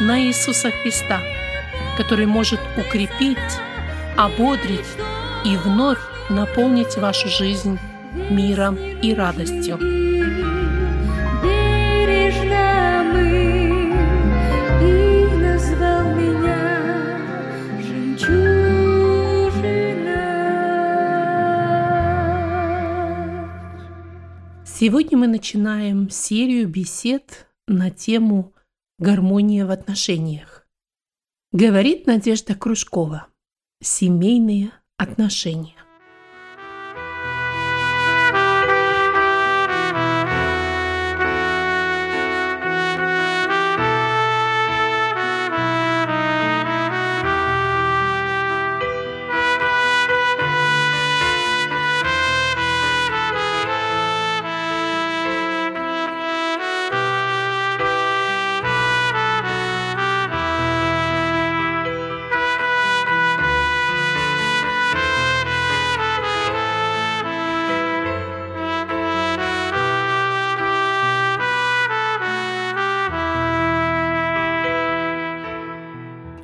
на Иисуса Христа, который может укрепить, ободрить и вновь наполнить вашу жизнь миром и радостью. Сегодня мы начинаем серию бесед на тему «Гармония в отношениях». Говорит Надежда Кружкова. Семейные отношения.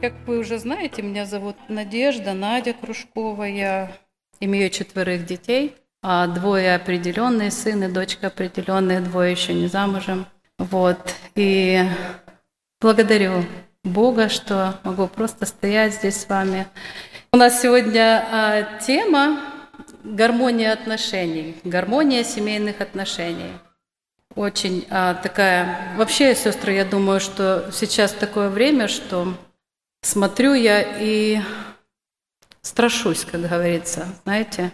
Как вы уже знаете, меня зовут Надежда, Надя Кружкова. Я имею четверых детей. А двое определенные, сын и дочка определенные, двое еще не замужем. Вот. И благодарю Бога, что могу просто стоять здесь с вами. У нас сегодня а, тема гармония отношений, гармония семейных отношений. Очень а, такая... Вообще, сестры, я думаю, что сейчас такое время, что смотрю я и страшусь, как говорится, знаете.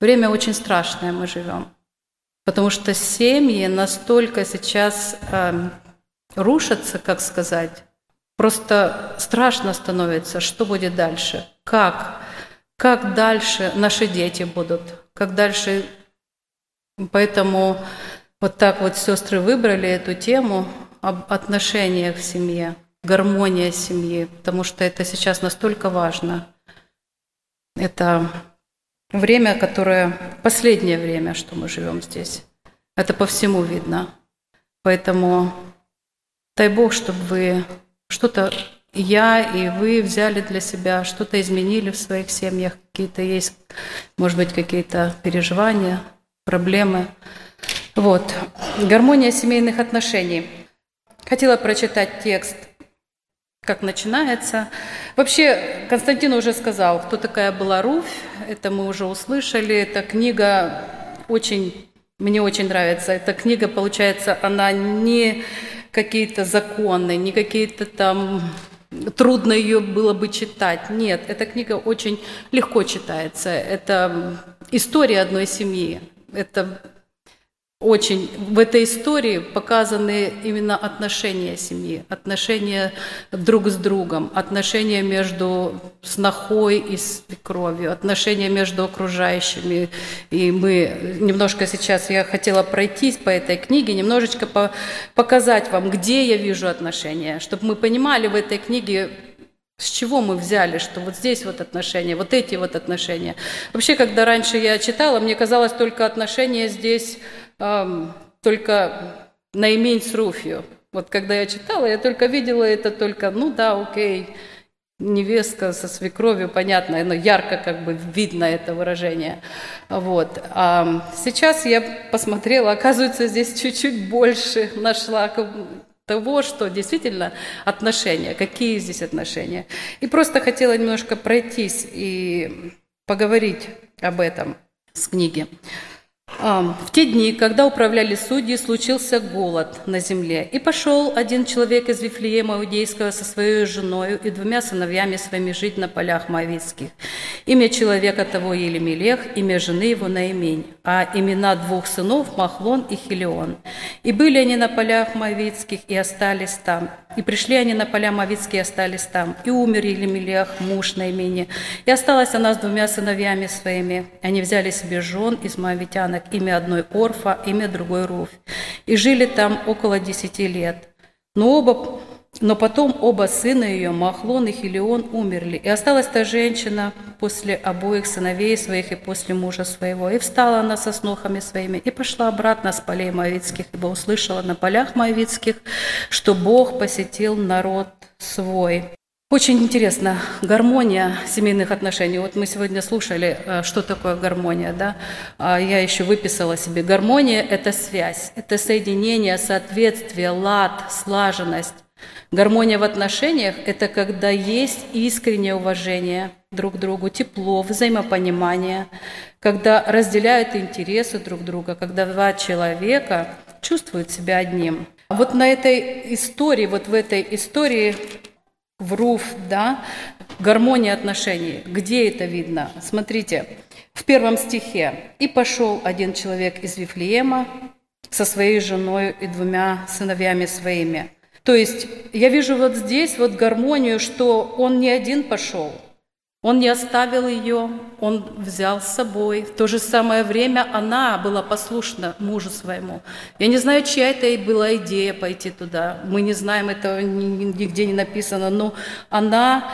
Время очень страшное мы живем, потому что семьи настолько сейчас э, рушатся, как сказать, просто страшно становится, что будет дальше, как, как дальше наши дети будут, как дальше. Поэтому вот так вот сестры выбрали эту тему об отношениях в семье гармония семьи, потому что это сейчас настолько важно. Это время, которое последнее время, что мы живем здесь. Это по всему видно. Поэтому дай Бог, чтобы вы что-то я и вы взяли для себя, что-то изменили в своих семьях, какие-то есть, может быть, какие-то переживания, проблемы. Вот. Гармония семейных отношений. Хотела прочитать текст как начинается. Вообще, Константин уже сказал, кто такая была Руфь, это мы уже услышали. Эта книга очень, мне очень нравится. Эта книга, получается, она не какие-то законы, не какие-то там трудно ее было бы читать. Нет, эта книга очень легко читается. Это история одной семьи. Это очень в этой истории показаны именно отношения семьи, отношения друг с другом, отношения между снохой и свекровью, отношения между окружающими. И мы немножко сейчас, я хотела пройтись по этой книге, немножечко по, показать вам, где я вижу отношения, чтобы мы понимали в этой книге, с чего мы взяли, что вот здесь вот отношения, вот эти вот отношения. Вообще, когда раньше я читала, мне казалось только отношения здесь эм, только наимень с Руфью. Вот когда я читала, я только видела это только, ну да, окей, невестка со свекровью, понятно, но ярко как бы видно это выражение. Вот. А сейчас я посмотрела, оказывается, здесь чуть-чуть больше нашла того, что действительно отношения, какие здесь отношения. И просто хотела немножко пройтись и поговорить об этом с книги. В те дни, когда управляли судьи, случился голод на земле. И пошел один человек из Вифлеема Иудейского со своей женой и двумя сыновьями своими жить на полях Моавицких. Имя человека того Елемелех, имя жены его Наимень, а имена двух сынов Махлон и Хилион. И были они на полях Моавицких и остались там. И пришли они на поля Моавицкие и остались там. И умер Елемелех, муж Наимени. И осталась она с двумя сыновьями своими. Они взяли себе жен из моавитянок имя одной Орфа, имя другой Руфь. И жили там около десяти лет. Но, оба, но потом оба сына ее, Махлон и Хилион, умерли. И осталась та женщина после обоих сыновей своих и после мужа своего. И встала она со снохами своими и пошла обратно с полей Моавицких, ибо услышала на полях Моавицких, что Бог посетил народ свой. Очень интересно, гармония семейных отношений. Вот мы сегодня слушали, э, что такое гармония, да? А я еще выписала себе. Гармония – это связь, это соединение, соответствие, лад, слаженность. Гармония в отношениях – это когда есть искреннее уважение друг к другу, тепло, взаимопонимание, когда разделяют интересы друг друга, когда два человека чувствуют себя одним. Вот на этой истории, вот в этой истории в руф, да, гармония отношений. Где это видно? Смотрите, в первом стихе. «И пошел один человек из Вифлеема со своей женой и двумя сыновьями своими». То есть я вижу вот здесь вот гармонию, что он не один пошел – он не оставил ее, он взял с собой. В то же самое время она была послушна мужу своему. Я не знаю, чья это и была идея пойти туда. Мы не знаем, это нигде не написано, но она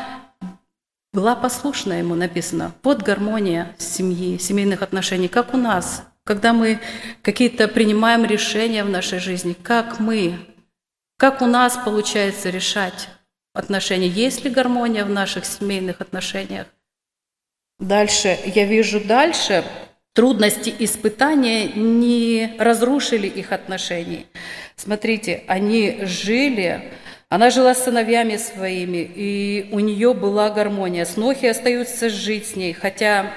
была послушна ему, написано. Вот гармония семьи, семейных отношений, как у нас. Когда мы какие-то принимаем решения в нашей жизни, как мы, как у нас получается решать отношения, есть ли гармония в наших семейных отношениях. Дальше, я вижу дальше, трудности испытания не разрушили их отношений. Смотрите, они жили, она жила с сыновьями своими, и у нее была гармония. Снохи остаются жить с ней, хотя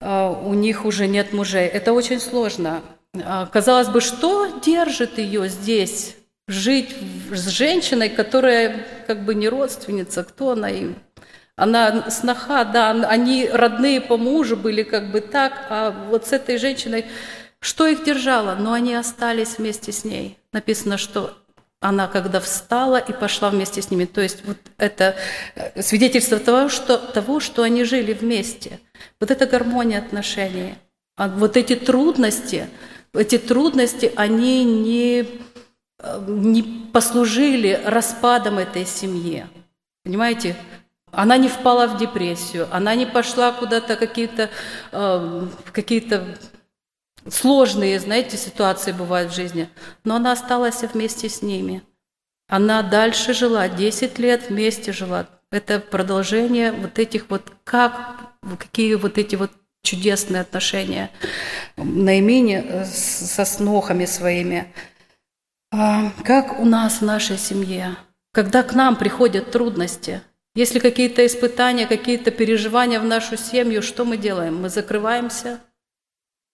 э, у них уже нет мужей. Это очень сложно. А, казалось бы, что держит ее здесь, жить с женщиной, которая как бы не родственница, кто она им? Она сноха, да, они родные по мужу были как бы так, а вот с этой женщиной, что их держало? Но они остались вместе с ней. Написано, что она когда встала и пошла вместе с ними. То есть вот это э, свидетельство того, что, того, что они жили вместе. Вот это гармония отношений. А вот эти трудности, эти трудности, они не не послужили распадом этой семьи. Понимаете? Она не впала в депрессию, она не пошла куда-то какие-то э, какие-то сложные, знаете, ситуации бывают в жизни, но она осталась вместе с ними. Она дальше жила, 10 лет вместе жила. Это продолжение вот этих вот, как, какие вот эти вот чудесные отношения наименее э, со снохами своими. А, как у нас в нашей семье, когда к нам приходят трудности, если какие-то испытания, какие-то переживания в нашу семью, что мы делаем? Мы закрываемся?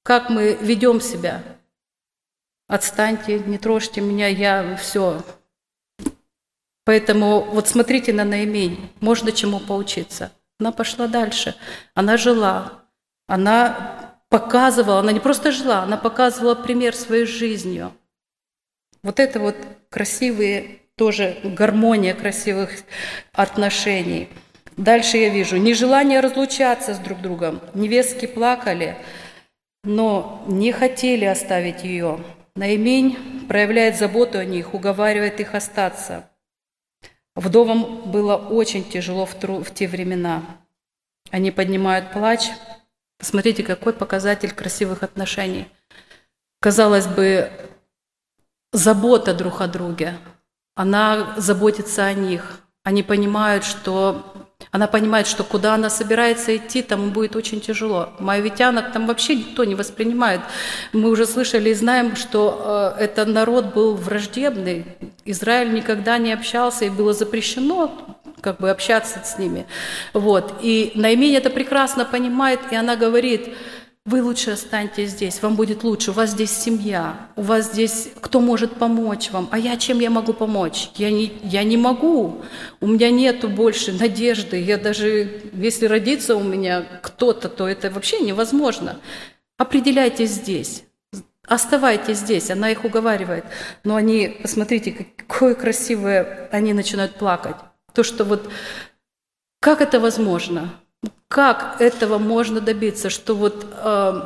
Как мы ведем себя? Отстаньте, не трожьте меня, я все. Поэтому вот смотрите на Наимень, можно чему поучиться. Она пошла дальше, она жила, она показывала, она не просто жила, она показывала пример своей жизнью. Вот это вот красивые, тоже гармония красивых отношений. Дальше я вижу нежелание разлучаться с друг другом. Невестки плакали, но не хотели оставить ее. Наимень проявляет заботу о них, уговаривает их остаться. Вдовам было очень тяжело в, тру- в те времена. Они поднимают плач. Посмотрите, какой показатель красивых отношений. Казалось бы, забота друг о друге. Она заботится о них. Они понимают, что она понимает, что куда она собирается идти, там будет очень тяжело. Моавитянок там вообще никто не воспринимает. Мы уже слышали и знаем, что э, этот народ был враждебный. Израиль никогда не общался, и было запрещено как бы общаться с ними. Вот. И Наимень это прекрасно понимает, и она говорит, вы лучше останьтесь здесь, вам будет лучше, у вас здесь семья, у вас здесь кто может помочь вам, а я чем я могу помочь? Я не, я не могу, у меня нету больше надежды, я даже, если родится у меня кто-то, то это вообще невозможно. Определяйтесь здесь, оставайтесь здесь, она их уговаривает. Но они, посмотрите, какое красивое, они начинают плакать. То, что вот, как это возможно? Как этого можно добиться, что вот э,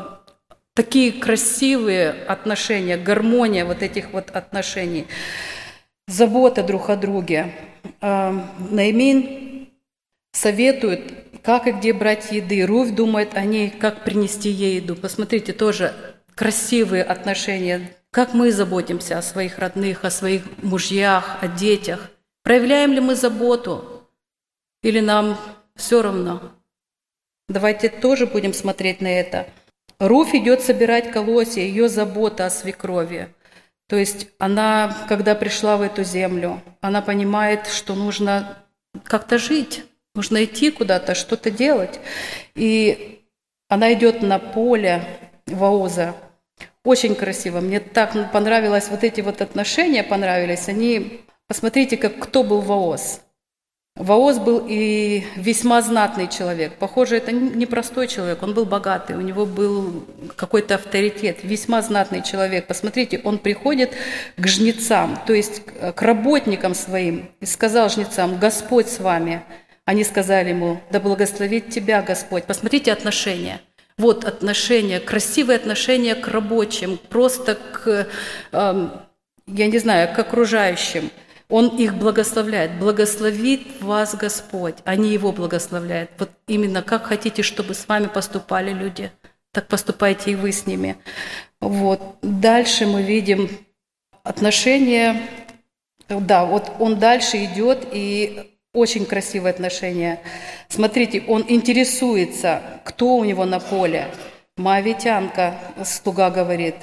такие красивые отношения, гармония вот этих вот отношений, забота друг о друге. Э, Наимин советует, как и где брать еды. Руфь думает о ней, как принести ей еду. Посмотрите, тоже красивые отношения. Как мы заботимся о своих родных, о своих мужьях, о детях. Проявляем ли мы заботу? Или нам все равно? Давайте тоже будем смотреть на это. Руфь идет собирать колосья, ее забота о свекрови. То есть она, когда пришла в эту землю, она понимает, что нужно как-то жить, нужно идти куда-то, что-то делать. И она идет на поле Ваоза. Очень красиво. Мне так понравилось, вот эти вот отношения понравились. Они, посмотрите, как кто был Ваоз. Ваоз был и весьма знатный человек. Похоже, это непростой человек, он был богатый, у него был какой-то авторитет, весьма знатный человек. Посмотрите, он приходит к жнецам, то есть к работникам своим, и сказал жнецам, Господь с вами. Они сказали ему, да благословит тебя Господь. Посмотрите отношения. Вот отношения, красивые отношения к рабочим, просто к, эм, я не знаю, к окружающим – он их благословляет. Благословит вас Господь. Они Его благословляют. Вот именно как хотите, чтобы с вами поступали люди, так поступайте и вы с ними. Вот. Дальше мы видим отношения. Да, вот он дальше идет, и очень красивые отношения. Смотрите, он интересуется, кто у него на поле. Моавитянка, слуга говорит,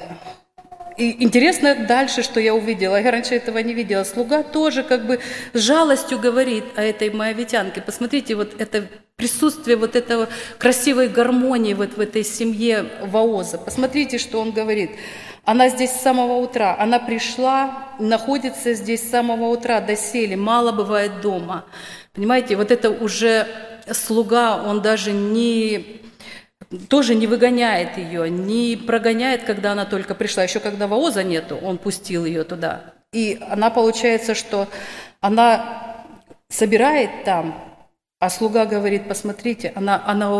и интересно дальше, что я увидела. Я раньше этого не видела. Слуга тоже как бы с жалостью говорит о этой моавитянке. Посмотрите, вот это присутствие вот этого красивой гармонии вот в этой семье Ваоза. Посмотрите, что он говорит. Она здесь с самого утра. Она пришла, находится здесь с самого утра до сели. Мало бывает дома. Понимаете, вот это уже слуга, он даже не тоже не выгоняет ее, не прогоняет, когда она только пришла. Еще когда Ваоза нету, он пустил ее туда. И она получается, что она собирает там, а слуга говорит, посмотрите, она, она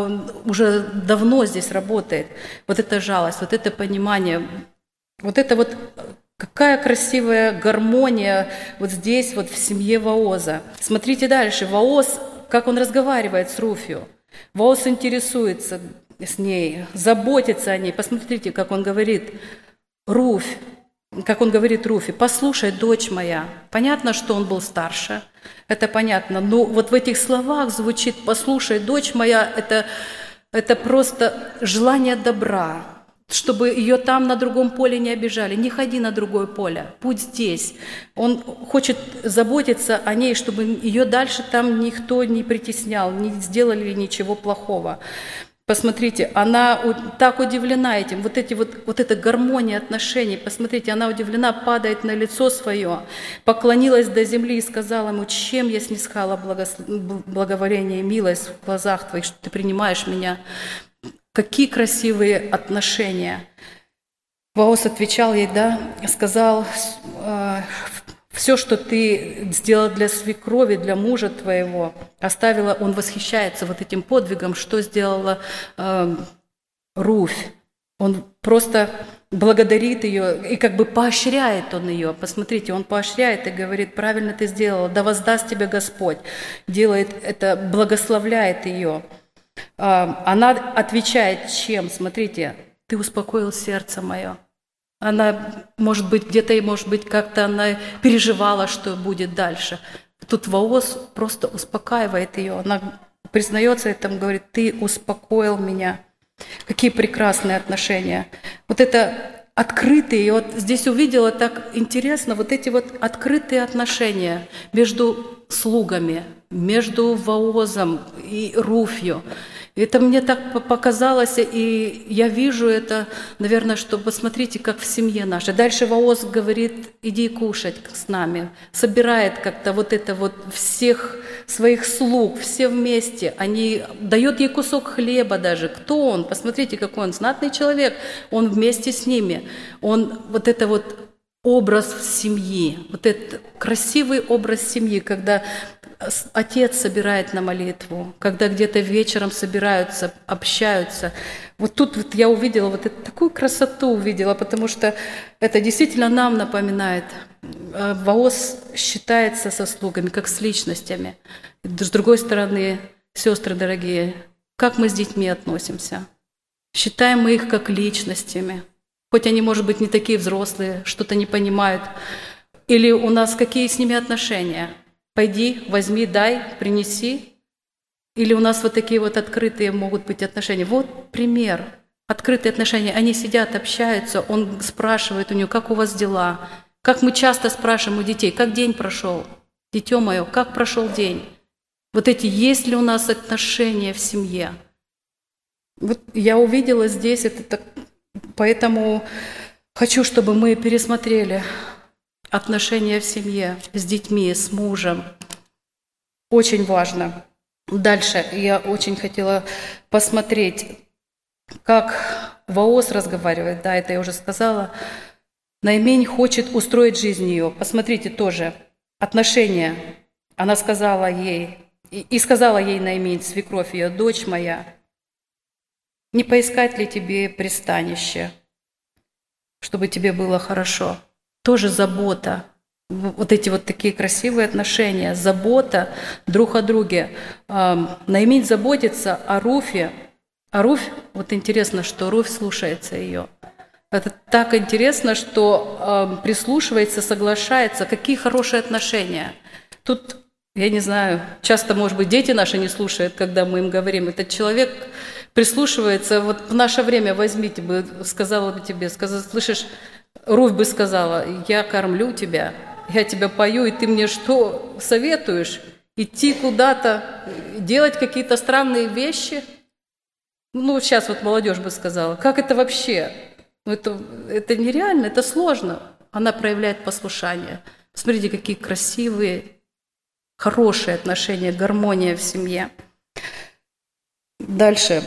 уже давно здесь работает. Вот эта жалость, вот это понимание, вот это вот Какая красивая гармония вот здесь, вот в семье Ваоза. Смотрите дальше. Ваоз, как он разговаривает с Руфью. Ваоз интересуется, с ней, заботиться о ней. Посмотрите, как он говорит, Руфь, как он говорит Руфи, послушай, дочь моя. Понятно, что он был старше, это понятно, но вот в этих словах звучит «послушай, дочь моя» это, это просто желание добра, чтобы ее там на другом поле не обижали. Не ходи на другое поле, будь здесь. Он хочет заботиться о ней, чтобы ее дальше там никто не притеснял, не сделали ничего плохого. Посмотрите, она так удивлена этим, вот, эти вот, вот эта гармония отношений. Посмотрите, она удивлена, падает на лицо свое, поклонилась до земли и сказала ему, чем я снискала благос... благоволение и милость в глазах твоих, что ты принимаешь меня. какие красивые отношения. Ваос отвечал ей, да, сказал, все, что ты сделал для свекрови, для мужа твоего, оставила, он восхищается вот этим подвигом, что сделала э, Руфь. Он просто благодарит ее и как бы поощряет он ее. Посмотрите, он поощряет и говорит, правильно ты сделала, да воздаст тебе Господь. Делает это, благословляет ее. А, она отвечает чем? Смотрите, ты успокоил сердце мое. Она, может быть, где-то, может быть, как-то она переживала, что будет дальше. Тут Ваос просто успокаивает ее. Она признается этому, говорит, ты успокоил меня. Какие прекрасные отношения. Вот это открытые, и вот здесь увидела так интересно, вот эти вот открытые отношения между слугами, между Ваозом и Руфью. Это мне так показалось, и я вижу это, наверное, что посмотрите, как в семье нашей. Дальше Ваоз говорит, иди кушать с нами, собирает как-то вот это вот всех своих слуг, все вместе. Они дает ей кусок хлеба даже. Кто он? Посмотрите, какой он знатный человек. Он вместе с ними. Он вот это вот образ семьи, вот этот красивый образ семьи, когда отец собирает на молитву, когда где-то вечером собираются, общаются. Вот тут вот я увидела вот эту, такую красоту увидела, потому что это действительно нам напоминает. Э, Воос считается со слугами, как с личностями. С другой стороны, сестры дорогие, как мы с детьми относимся? Считаем мы их как личностями, хоть они, может быть, не такие взрослые, что-то не понимают. Или у нас какие с ними отношения – Пойди, возьми, дай, принеси. Или у нас вот такие вот открытые могут быть отношения. Вот пример. Открытые отношения. Они сидят, общаются, он спрашивает у нее, как у вас дела. Как мы часто спрашиваем у детей, как день прошел? Дитё мое, как прошел день? Вот эти, есть ли у нас отношения в семье? Вот я увидела здесь это так, поэтому хочу, чтобы мы пересмотрели отношения в семье с детьми, с мужем. Очень важно. Дальше я очень хотела посмотреть, как Ваос разговаривает. Да, это я уже сказала. Наимень хочет устроить жизнь ее. Посмотрите тоже. Отношения. Она сказала ей, и сказала ей Наимень, свекровь ее, дочь моя, не поискать ли тебе пристанище, чтобы тебе было хорошо? тоже забота. Вот эти вот такие красивые отношения, забота друг о друге. Наиметь заботиться о Руфе. А Руфь, вот интересно, что Руфь слушается ее. Это так интересно, что прислушивается, соглашается. Какие хорошие отношения. Тут, я не знаю, часто, может быть, дети наши не слушают, когда мы им говорим. Этот человек прислушивается. Вот в наше время возьмите бы, сказала бы тебе, сказала, слышишь, Руфь бы сказала, я кормлю тебя, я тебя пою, и ты мне что советуешь? Идти куда-то, делать какие-то странные вещи? Ну, сейчас вот молодежь бы сказала, как это вообще? Это, это нереально, это сложно. Она проявляет послушание. Смотрите, какие красивые, хорошие отношения, гармония в семье. Дальше.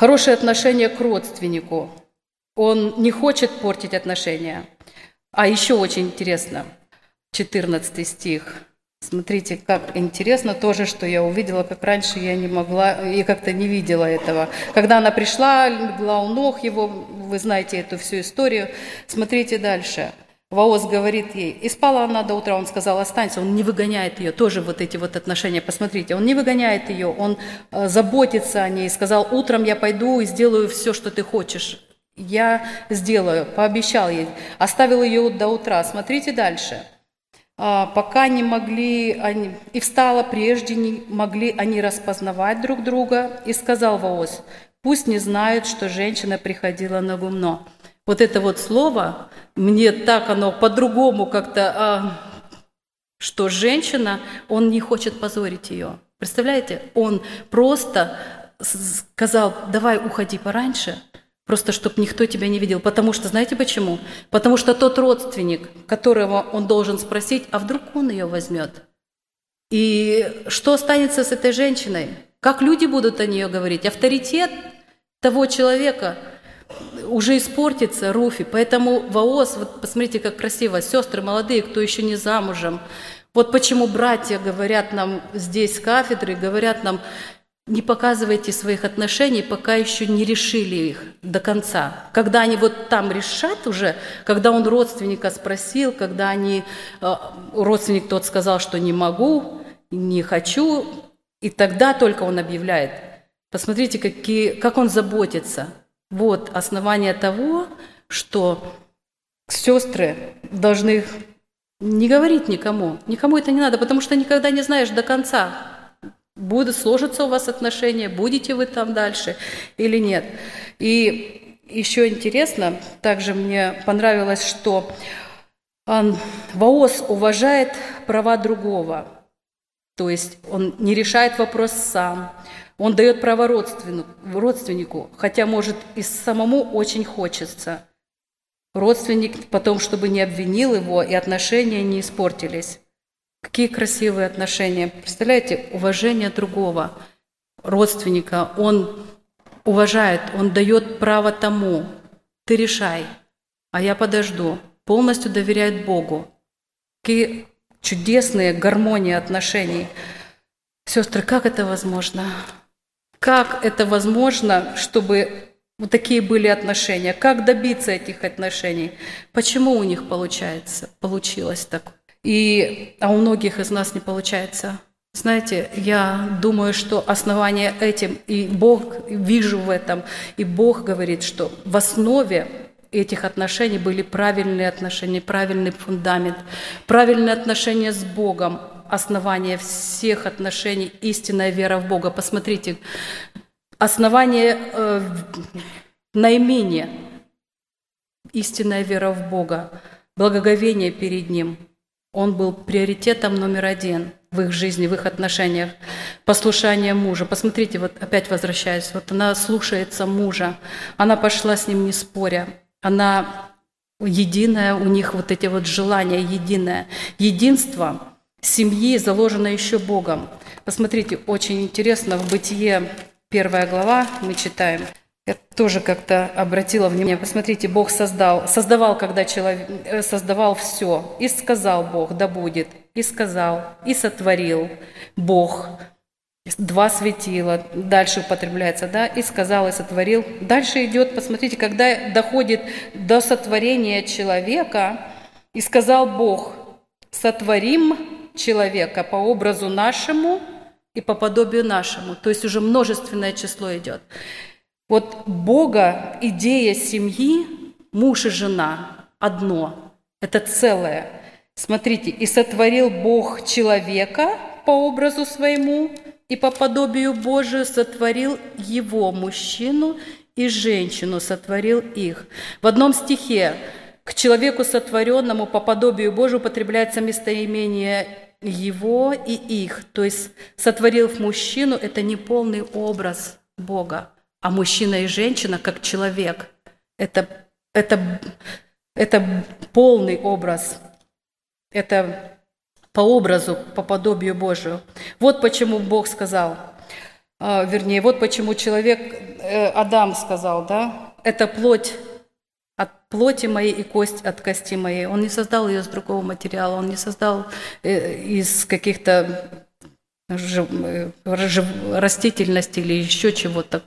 Хорошее отношение к родственнику. Он не хочет портить отношения. А еще очень интересно, 14 стих. Смотрите, как интересно тоже, что я увидела, как раньше я не могла и как-то не видела этого. Когда она пришла, легла у ног его, вы знаете эту всю историю. Смотрите дальше. Ваос говорит ей, и спала она до утра, он сказал, останься, он не выгоняет ее, тоже вот эти вот отношения, посмотрите, он не выгоняет ее, он э, заботится о ней, сказал, утром я пойду и сделаю все, что ты хочешь. Я сделаю, пообещал ей. Оставил ее до утра. Смотрите дальше. А, пока не могли они, и встала прежде, не могли они распознавать друг друга, и сказал Воос, пусть не знают, что женщина приходила на гумно. Вот это вот слово, мне так оно по-другому как-то, а, что женщина, он не хочет позорить ее. Представляете, он просто сказал, давай уходи пораньше, Просто чтобы никто тебя не видел. Потому что, знаете почему? Потому что тот родственник, которого он должен спросить, а вдруг он ее возьмет? И что останется с этой женщиной? Как люди будут о нее говорить? Авторитет того человека уже испортится Руфи. Поэтому Ваос, вот посмотрите, как красиво, сестры молодые, кто еще не замужем. Вот почему братья говорят нам здесь кафедры, говорят нам, не показывайте своих отношений, пока еще не решили их до конца. Когда они вот там решат уже, когда он родственника спросил, когда они, э, родственник тот сказал, что не могу, не хочу, и тогда только он объявляет. Посмотрите, какие, как он заботится. Вот основание того, что сестры должны не говорить никому. Никому это не надо, потому что никогда не знаешь до конца, будут сложиться у вас отношения, будете вы там дальше или нет. И еще интересно, также мне понравилось, что Ваос уважает права другого. То есть он не решает вопрос сам, он дает право родственнику, родственнику, хотя, может, и самому очень хочется. Родственник потом, чтобы не обвинил его, и отношения не испортились. Какие красивые отношения. Представляете, уважение другого, родственника, он уважает, он дает право тому. Ты решай, а я подожду. Полностью доверяет Богу. Какие чудесные гармонии отношений. Сестры, как это возможно? Как это возможно, чтобы вот такие были отношения? Как добиться этих отношений? Почему у них получается, получилось так? И, а у многих из нас не получается. Знаете, я думаю, что основание этим, и Бог, вижу в этом, и Бог говорит, что в основе этих отношений были правильные отношения, правильный фундамент, правильные отношения с Богом, основание всех отношений, истинная вера в Бога. Посмотрите, основание э, наименее, истинная вера в Бога, благоговение перед Ним – он был приоритетом номер один в их жизни, в их отношениях. Послушание мужа. Посмотрите, вот опять возвращаюсь. Вот она слушается мужа. Она пошла с ним не споря. Она единая, у них вот эти вот желания единое. Единство семьи заложено еще Богом. Посмотрите, очень интересно, в Бытие первая глава мы читаем – я тоже как-то обратила внимание, посмотрите, Бог создал, создавал, когда человек, э, создавал все, и сказал Бог, да будет, и сказал, и сотворил Бог, два светила, дальше употребляется, да, и сказал, и сотворил. Дальше идет, посмотрите, когда доходит до сотворения человека, и сказал Бог, сотворим человека по образу нашему и по подобию нашему. То есть уже множественное число идет. Вот Бога идея семьи, муж и жена одно, это целое. Смотрите, и сотворил Бог человека по образу своему, и по подобию Божию сотворил его, мужчину и женщину, сотворил их. В одном стихе к человеку сотворенному по подобию Божию употребляется местоимение его и их. То есть сотворил мужчину – это не полный образ Бога. А мужчина и женщина как человек – это, это, это полный образ. Это по образу, по подобию Божию. Вот почему Бог сказал, а, вернее, вот почему человек, э, Адам сказал, да, это плоть от плоти моей и кость от кости моей. Он не создал ее из другого материала, он не создал э, из каких-то э, растительности или еще чего-то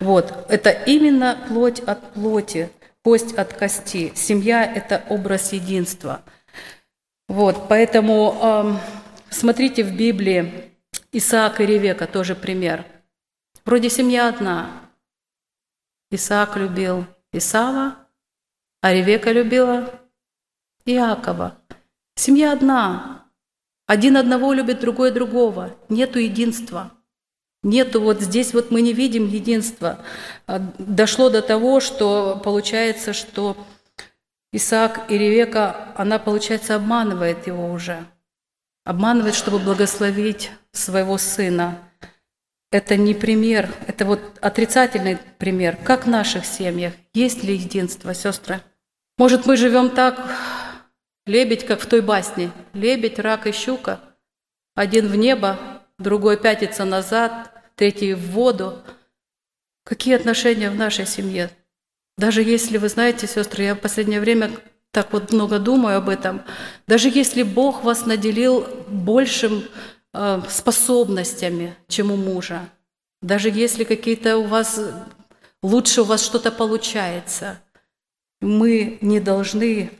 вот, это именно плоть от плоти, кость от кости. Семья – это образ единства. Вот, поэтому э, смотрите в Библии Исаак и Ревека тоже пример. Вроде семья одна. Исаак любил Исава, а Ревека любила Иакова. Семья одна. Один одного любит, другой другого. Нету единства. Нету вот здесь вот мы не видим единства. А, дошло до того, что получается, что Исаак и Ревека, она, получается, обманывает его уже. Обманывает, чтобы благословить своего сына. Это не пример, это вот отрицательный пример. Как в наших семьях? Есть ли единство, сестры? Может, мы живем так, лебедь, как в той басне. Лебедь, рак и щука. Один в небо, другой пятится назад, третий в воду. Какие отношения в нашей семье? Даже если, вы знаете, сестры, я в последнее время так вот много думаю об этом, даже если Бог вас наделил большим э, способностями, чем у мужа, даже если какие-то у вас, лучше у вас что-то получается, мы не должны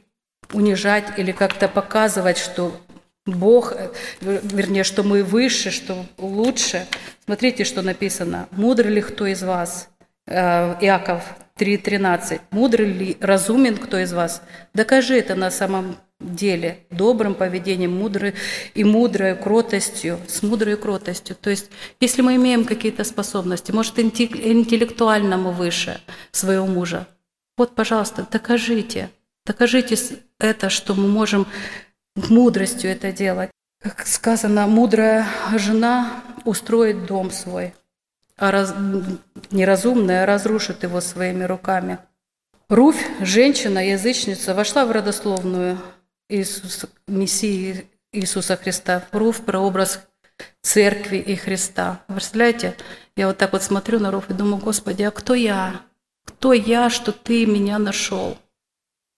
унижать или как-то показывать, что Бог, э, вернее, что мы выше, что лучше. Смотрите, что написано. «Мудрый ли кто из вас?» э, Иаков 3.13. «Мудрый ли, разумен кто из вас? Докажи это на самом деле добрым поведением, мудрой и мудрой кротостью, с мудрой кротостью. То есть, если мы имеем какие-то способности, может, интеллектуально мы выше своего мужа, вот, пожалуйста, докажите, докажите это, что мы можем мудростью это делать. Как сказано, мудрая жена устроит дом свой, а раз... неразумная разрушит его своими руками. Руфь, женщина, язычница, вошла в родословную Иисуса, Мессии Иисуса Христа. Руфь – прообраз церкви и Христа. представляете, я вот так вот смотрю на Руфь и думаю, Господи, а кто я? Кто я, что Ты меня нашел?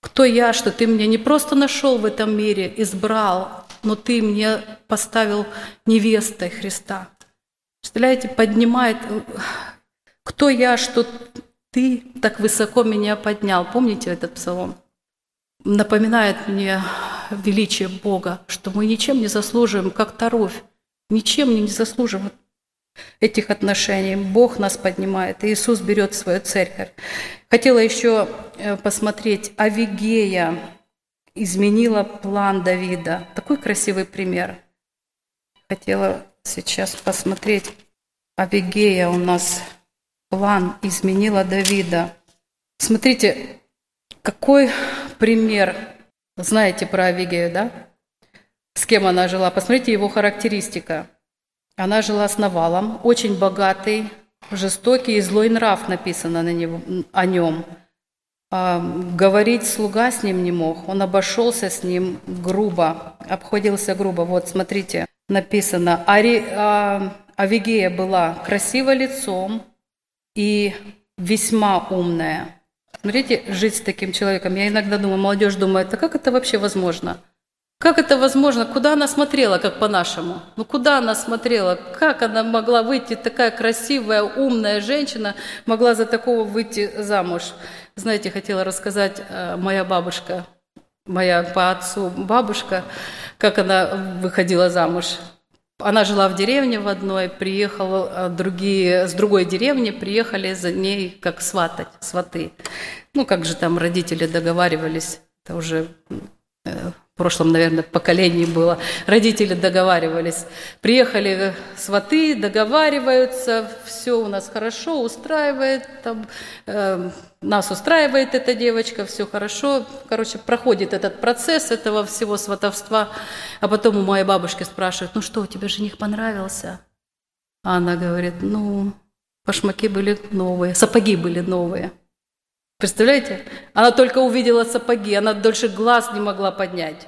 Кто я, что ты меня не просто нашел в этом мире, избрал, но ты мне поставил невестой Христа. Представляете, поднимает, кто я, что ты так высоко меня поднял. Помните этот псалом? Напоминает мне величие Бога, что мы ничем не заслуживаем, как Таровь, ничем не заслуживаем этих отношений. Бог нас поднимает, Иисус берет свою церковь. Хотела еще э, посмотреть, Авигея изменила план Давида. Такой красивый пример. Хотела сейчас посмотреть. Авигея у нас план изменила Давида. Смотрите, какой пример. Знаете про Авигею, да? С кем она жила? Посмотрите его характеристика. Она жила с Навалом, очень богатый, жестокий и злой нрав написано на него, о нем. А, говорить слуга с ним не мог, он обошелся с ним грубо, обходился грубо. Вот, смотрите, написано, Ари, а, Авигея была красиво лицом и весьма умная. Смотрите, жить с таким человеком. Я иногда думаю, молодежь думает, а как это вообще возможно? Как это возможно? Куда она смотрела, как по-нашему? Ну куда она смотрела? Как она могла выйти, такая красивая, умная женщина, могла за такого выйти замуж? Знаете, хотела рассказать э, моя бабушка, моя по отцу бабушка, как она выходила замуж. Она жила в деревне в одной, приехала э, другие, с другой деревни, приехали за ней как сватать, сваты. Ну, как же там родители договаривались, это уже э, в прошлом, наверное, поколении было, родители договаривались. Приехали сваты, договариваются, все у нас хорошо, устраивает, там, э, нас устраивает эта девочка, все хорошо. Короче, проходит этот процесс этого всего сватовства. А потом у моей бабушки спрашивают, ну что, у тебя жених понравился? А она говорит, ну, башмаки были новые, сапоги были новые. Представляете? Она только увидела сапоги, она дольше глаз не могла поднять.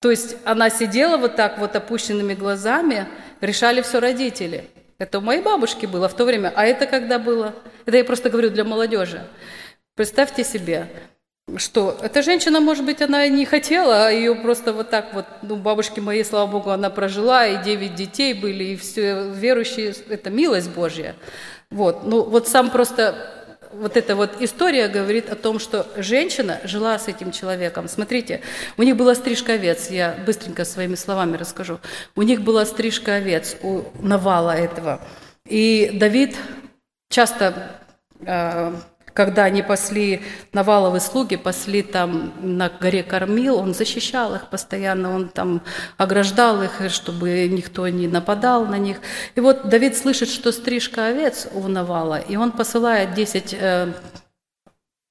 То есть она сидела вот так вот опущенными глазами, решали все родители. Это у моей бабушки было в то время. А это когда было? Это я просто говорю для молодежи. Представьте себе, что эта женщина, может быть, она и не хотела, а ее просто вот так вот, ну, бабушки моей, слава богу, она прожила, и девять детей были, и все верующие, это милость Божья. Вот, ну, вот сам просто вот эта вот история говорит о том, что женщина жила с этим человеком. Смотрите, у них была стрижка овец, я быстренько своими словами расскажу. У них была стрижка овец у Навала этого. И Давид часто э, когда они пасли Наваловы слуги, пасли там на горе Кормил, он защищал их постоянно, он там ограждал их, чтобы никто не нападал на них. И вот Давид слышит, что стрижка овец у Навала, и он посылает 10 э,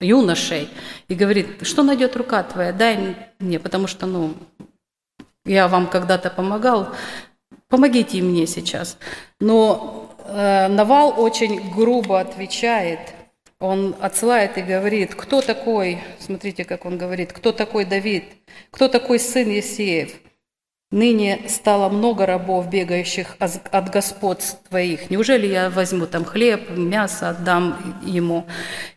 юношей и говорит, что найдет рука твоя, дай мне, потому что, ну, я вам когда-то помогал, помогите мне сейчас. Но э, Навал очень грубо отвечает – он отсылает и говорит, кто такой, смотрите, как он говорит, кто такой Давид, кто такой сын Есеев. Ныне стало много рабов, бегающих от господ твоих. Неужели я возьму там хлеб, мясо, отдам ему?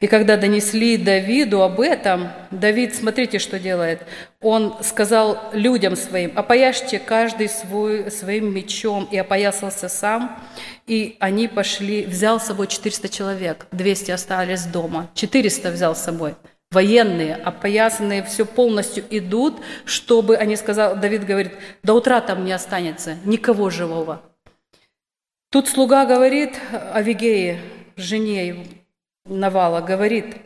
И когда донесли Давиду об этом, Давид, смотрите, что делает. Он сказал людям своим, опояжьте каждый свой, своим мечом, и опоясался сам. И они пошли, взял с собой 400 человек, 200 остались дома, 400 взял с собой – военные, опоясанные, все полностью идут, чтобы, они сказали, Давид говорит, до утра там не останется никого живого. Тут слуга говорит Авигее, жене Навала, говорит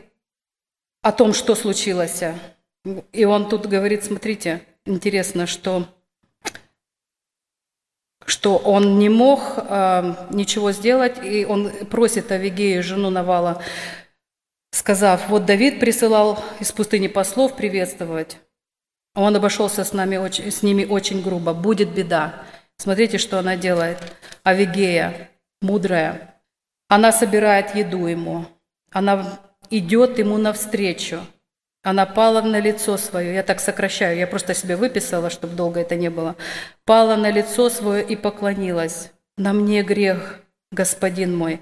о том, что случилось. И он тут говорит, смотрите, интересно, что что он не мог э, ничего сделать, и он просит Авигею, жену Навала, сказав, вот Давид присылал из пустыни послов приветствовать. Он обошелся с, нами с ними очень грубо. Будет беда. Смотрите, что она делает. Авигея, мудрая, она собирает еду ему. Она идет ему навстречу. Она пала на лицо свое. Я так сокращаю, я просто себе выписала, чтобы долго это не было. Пала на лицо свое и поклонилась. На мне грех, господин мой.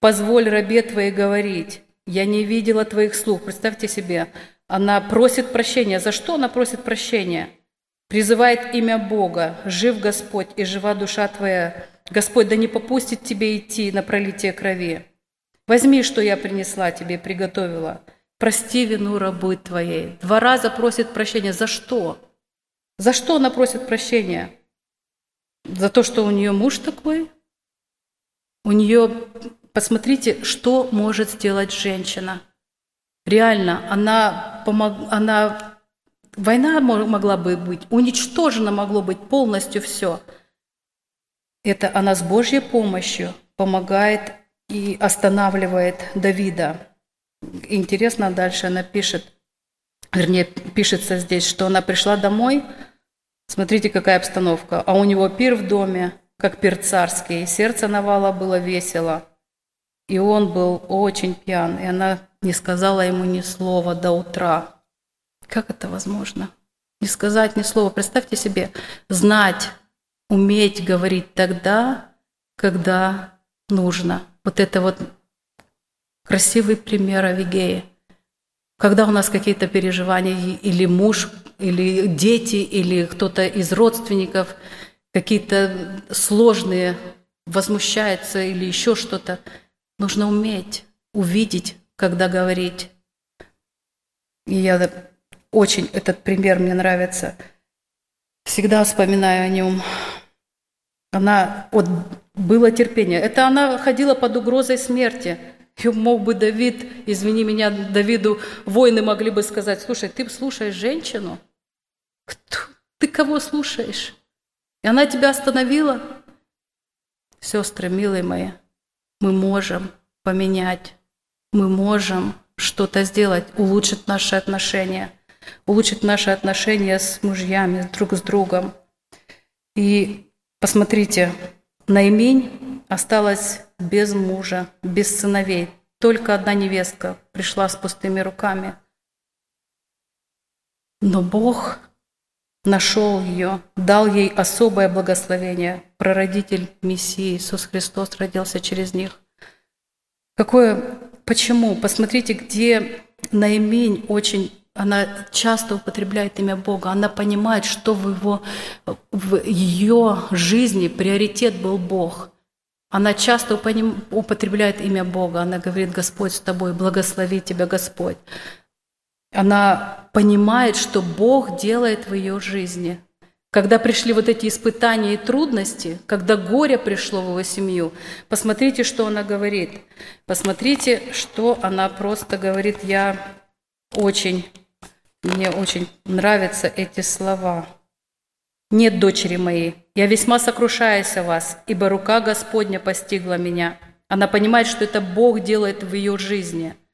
Позволь рабе твоей говорить. Я не видела твоих слуг. Представьте себе, она просит прощения. За что она просит прощения? Призывает имя Бога. Жив Господь и жива душа твоя. Господь, да не попустит тебе идти на пролитие крови. Возьми, что я принесла тебе, приготовила. Прости вину рабы твоей. Два раза просит прощения. За что? За что она просит прощения? За то, что у нее муж такой? У нее Посмотрите, что может сделать женщина. Реально, она, помог, она война могла бы быть, уничтожено могло быть полностью все. Это она с Божьей помощью помогает и останавливает Давида. Интересно, дальше она пишет, вернее, пишется здесь, что она пришла домой, смотрите, какая обстановка, а у него пир в доме, как пир царский, сердце Навала было весело – и он был очень пьян, и она не сказала ему ни слова до утра. Как это возможно? Не сказать ни слова. Представьте себе, знать, уметь говорить тогда, когда нужно. Вот это вот красивый пример Авигеи. Когда у нас какие-то переживания, или муж, или дети, или кто-то из родственников, какие-то сложные, возмущается или еще что-то – Нужно уметь увидеть, когда говорить. И я очень этот пример мне нравится. Всегда вспоминаю о нем. Она, вот было терпение. Это она ходила под угрозой смерти. И мог бы Давид, извини меня, Давиду, воины могли бы сказать, слушай, ты слушаешь женщину? Кто? Ты кого слушаешь? И она тебя остановила? Сестры, милые мои, мы можем поменять, мы можем что-то сделать, улучшить наши отношения, улучшить наши отношения с мужьями, друг с другом. И посмотрите, Наимень осталась без мужа, без сыновей. Только одна невестка пришла с пустыми руками. Но Бог нашел ее, дал ей особое благословение. Прародитель Мессии Иисус Христос родился через них. Какое, почему? Посмотрите, где Наимень очень она часто употребляет имя Бога, она понимает, что в, его, в ее жизни приоритет был Бог. Она часто употребляет имя Бога, она говорит, Господь с тобой, благослови тебя Господь. Она понимает, что Бог делает в ее жизни. Когда пришли вот эти испытания и трудности, когда горе пришло в его семью, посмотрите, что она говорит. Посмотрите, что она просто говорит. Я очень, мне очень нравятся эти слова. «Нет, дочери моей, я весьма сокрушаюсь о вас, ибо рука Господня постигла меня». Она понимает, что это Бог делает в ее жизни –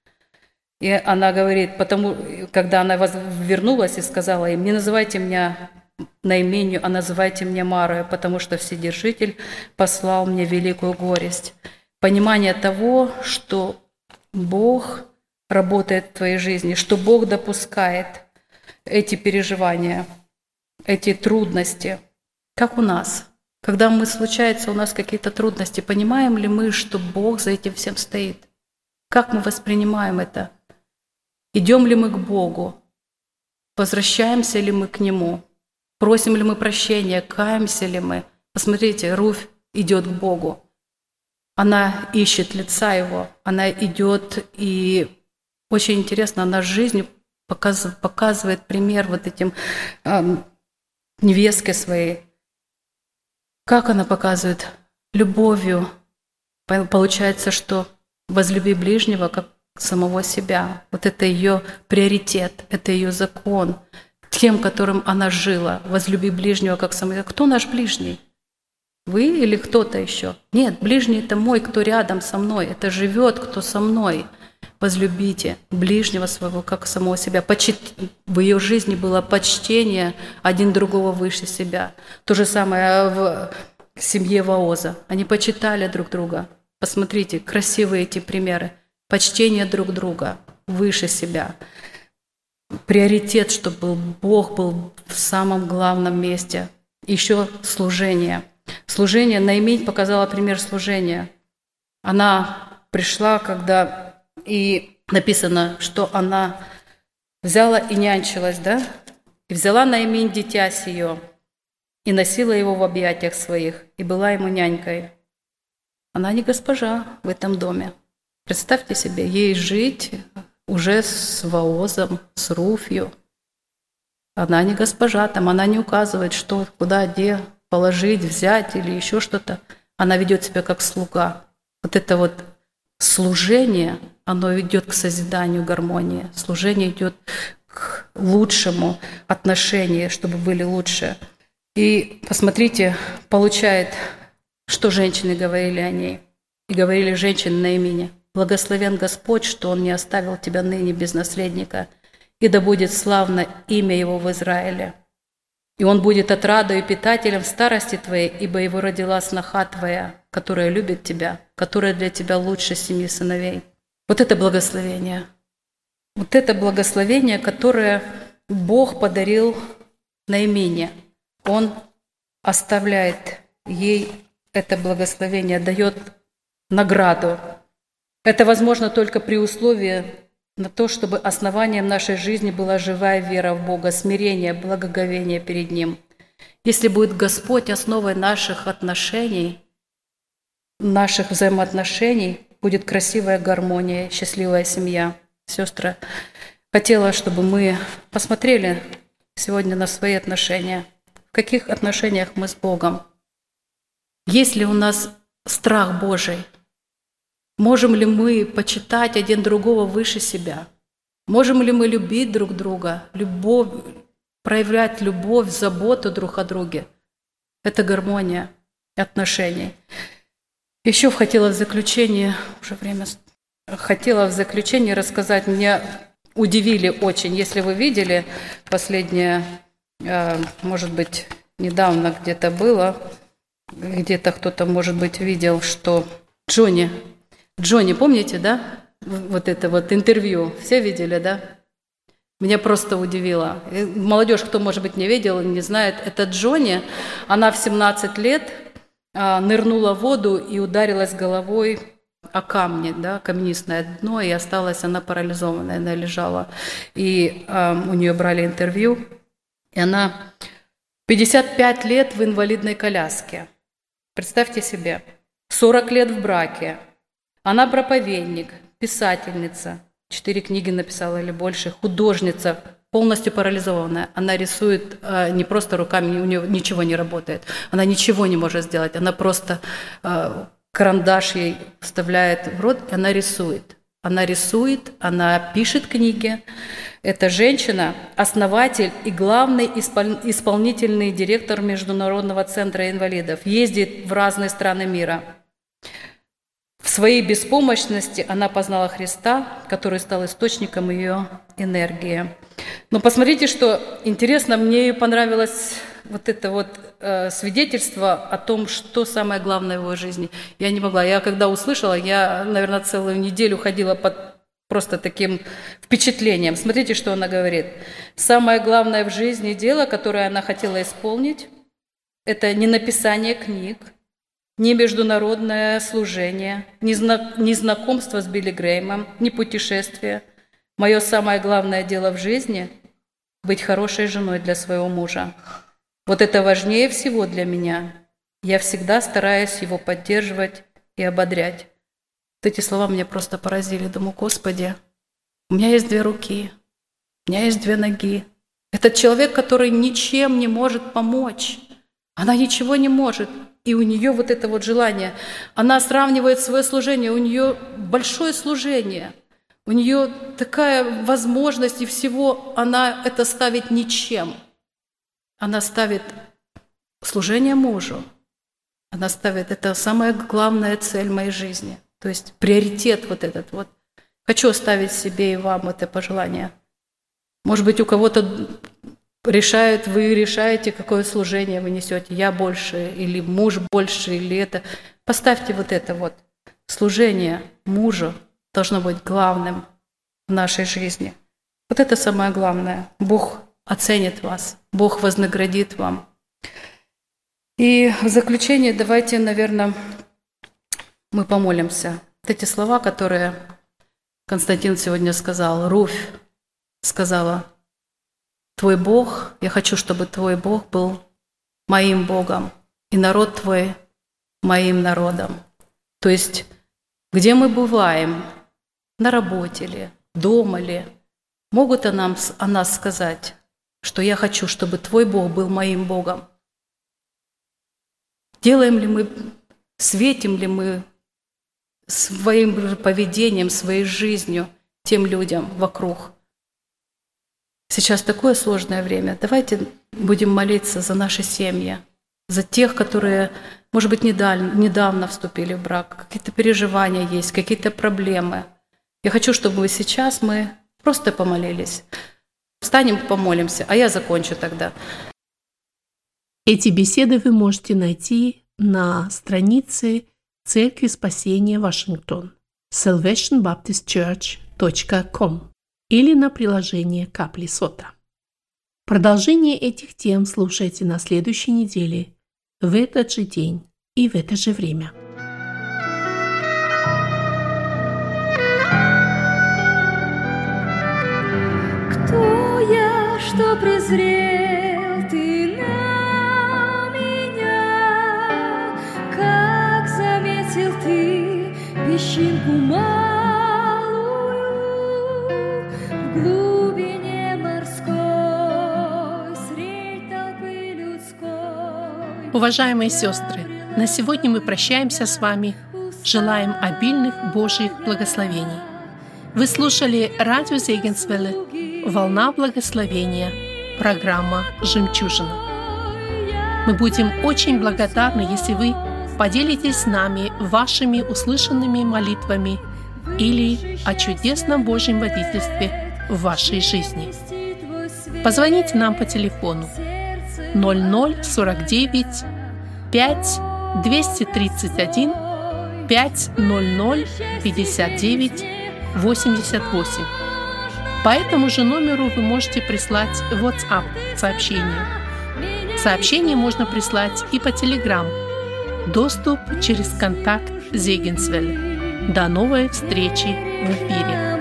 и она говорит, потому, когда она вернулась и сказала им, не называйте меня наименью, а называйте меня Марою, потому что Вседержитель послал мне великую горесть. Понимание того, что Бог работает в твоей жизни, что Бог допускает эти переживания, эти трудности. как у нас. Когда мы случаются у нас какие-то трудности, понимаем ли мы, что Бог за этим всем стоит? Как мы воспринимаем это? Идем ли мы к Богу? Возвращаемся ли мы к Нему? Просим ли мы прощения? Каемся ли мы? Посмотрите, Руфь идет к Богу. Она ищет лица Его, она идет и очень интересно, она жизнью показывает, показывает пример вот этим э, невестке своей. Как она показывает? Любовью. Получается, что возлюби ближнего как самого себя. Вот это ее приоритет, это ее закон, тем, которым она жила. Возлюби ближнего как самого. Кто наш ближний? Вы или кто-то еще? Нет, ближний это мой, кто рядом со мной. Это живет, кто со мной. Возлюбите ближнего своего, как самого себя. Почит... В ее жизни было почтение один другого выше себя. То же самое в семье Ваоза. Они почитали друг друга. Посмотрите, красивые эти примеры. Почтение друг друга выше себя. Приоритет, чтобы Бог был в самом главном месте. Еще служение. Служение, Наимень показала пример служения. Она пришла, когда и написано, что она взяла и нянчилась, да? И взяла Наимень дитя сие, и носила его в объятиях своих, и была ему нянькой. Она не госпожа в этом доме. Представьте себе, ей жить уже с Воозом, с Руфью. Она не госпожа, там она не указывает, что, куда, где положить, взять или еще что-то. Она ведет себя как слуга. Вот это вот служение, оно идет к созиданию гармонии. Служение идет к лучшему отношению, чтобы были лучше. И посмотрите, получает, что женщины говорили о ней. И говорили женщины на имени. Благословен Господь, что Он не оставил тебя ныне без наследника, и да будет славно имя Его в Израиле. И Он будет отрадою и питателем старости твоей, ибо Его родила сноха твоя, которая любит тебя, которая для тебя лучше семи сыновей. Вот это благословение. Вот это благословение, которое Бог подарил наименее. Он оставляет ей это благословение, дает награду это возможно только при условии на то, чтобы основанием нашей жизни была живая вера в Бога, смирение, благоговение перед Ним. Если будет Господь основой наших отношений, наших взаимоотношений, будет красивая гармония, счастливая семья. Сестры, хотела, чтобы мы посмотрели сегодня на свои отношения. В каких отношениях мы с Богом? Есть ли у нас страх Божий – Можем ли мы почитать один другого выше себя? Можем ли мы любить друг друга, любовь, проявлять любовь, заботу друг о друге? Это гармония отношений. Еще хотела в заключение, уже время, хотела в заключение рассказать, меня удивили очень, если вы видели последнее, э, может быть, недавно где-то было, где-то кто-то, может быть, видел, что Джонни Джонни, помните, да? Вот это вот интервью. Все видели, да? Меня просто удивило. Молодежь, кто, может быть, не видел, не знает, это Джонни. Она в 17 лет а, нырнула в воду и ударилась головой о камни, да, каменистое дно, и осталась она парализованная, она лежала. И э, у нее брали интервью, и она 55 лет в инвалидной коляске. Представьте себе, 40 лет в браке, она проповедник, писательница, четыре книги написала или больше, художница, полностью парализованная. Она рисует э, не просто руками, у нее ничего не работает. Она ничего не может сделать. Она просто э, карандаш ей вставляет в рот, и она рисует. Она рисует, она пишет книги. Эта женщина – основатель и главный исполнительный директор Международного центра инвалидов. Ездит в разные страны мира – своей беспомощности она познала Христа, который стал источником ее энергии. Но посмотрите, что интересно, мне понравилось вот это вот э, свидетельство о том, что самое главное в его жизни. Я не могла. Я когда услышала, я, наверное, целую неделю ходила под просто таким впечатлением. Смотрите, что она говорит. Самое главное в жизни дело, которое она хотела исполнить, Это не написание книг, не международное служение, не, зна- не знакомство с Билли Греймом, не путешествие. Мое самое главное дело в жизни – быть хорошей женой для своего мужа. Вот это важнее всего для меня. Я всегда стараюсь его поддерживать и ободрять. Вот эти слова меня просто поразили. Думаю, Господи, у меня есть две руки, у меня есть две ноги. Этот человек, который ничем не может помочь. Она ничего не может. И у нее вот это вот желание. Она сравнивает свое служение. У нее большое служение. У нее такая возможность, и всего она это ставит ничем. Она ставит служение мужу. Она ставит, это самая главная цель моей жизни. То есть приоритет вот этот вот. Хочу оставить себе и вам это пожелание. Может быть, у кого-то решает, вы решаете, какое служение вы несете, я больше, или муж больше, или это. Поставьте вот это вот. Служение мужу должно быть главным в нашей жизни. Вот это самое главное. Бог оценит вас, Бог вознаградит вам. И в заключение давайте, наверное, мы помолимся. Вот эти слова, которые Константин сегодня сказал, Руфь сказала, Твой Бог, я хочу, чтобы Твой Бог был моим Богом, и народ Твой моим народом. То есть, где мы бываем, на работе ли, дома ли, могут о, нам, о нас сказать, что я хочу, чтобы Твой Бог был моим Богом. Делаем ли мы, светим ли мы своим поведением, своей жизнью тем людям вокруг – Сейчас такое сложное время. Давайте будем молиться за наши семьи, за тех, которые, может быть, недавно, недавно вступили в брак, какие-то переживания есть, какие-то проблемы. Я хочу, чтобы сейчас мы просто помолились. Встанем, помолимся, а я закончу тогда. Эти беседы вы можете найти на странице Церкви Спасения Вашингтон salvationbaptistchurch.com или на приложение «Капли сота». Продолжение этих тем слушайте на следующей неделе, в этот же день и в это же время. Кто я, что презрел ты на меня? Как заметил ты песчинку малую Уважаемые сестры, на сегодня мы прощаемся с вами. Желаем обильных Божьих благословений. Вы слушали радио Зегенсвелле «Волна благословения», программа «Жемчужина». Мы будем очень благодарны, если вы поделитесь с нами вашими услышанными молитвами или о чудесном Божьем водительстве в вашей жизни. Позвоните нам по телефону 0049 5 231 500 59 88. По этому же номеру вы можете прислать WhatsApp сообщение. Сообщение можно прислать и по Telegram. Доступ через контакт Зегенсвель. До новой встречи в эфире.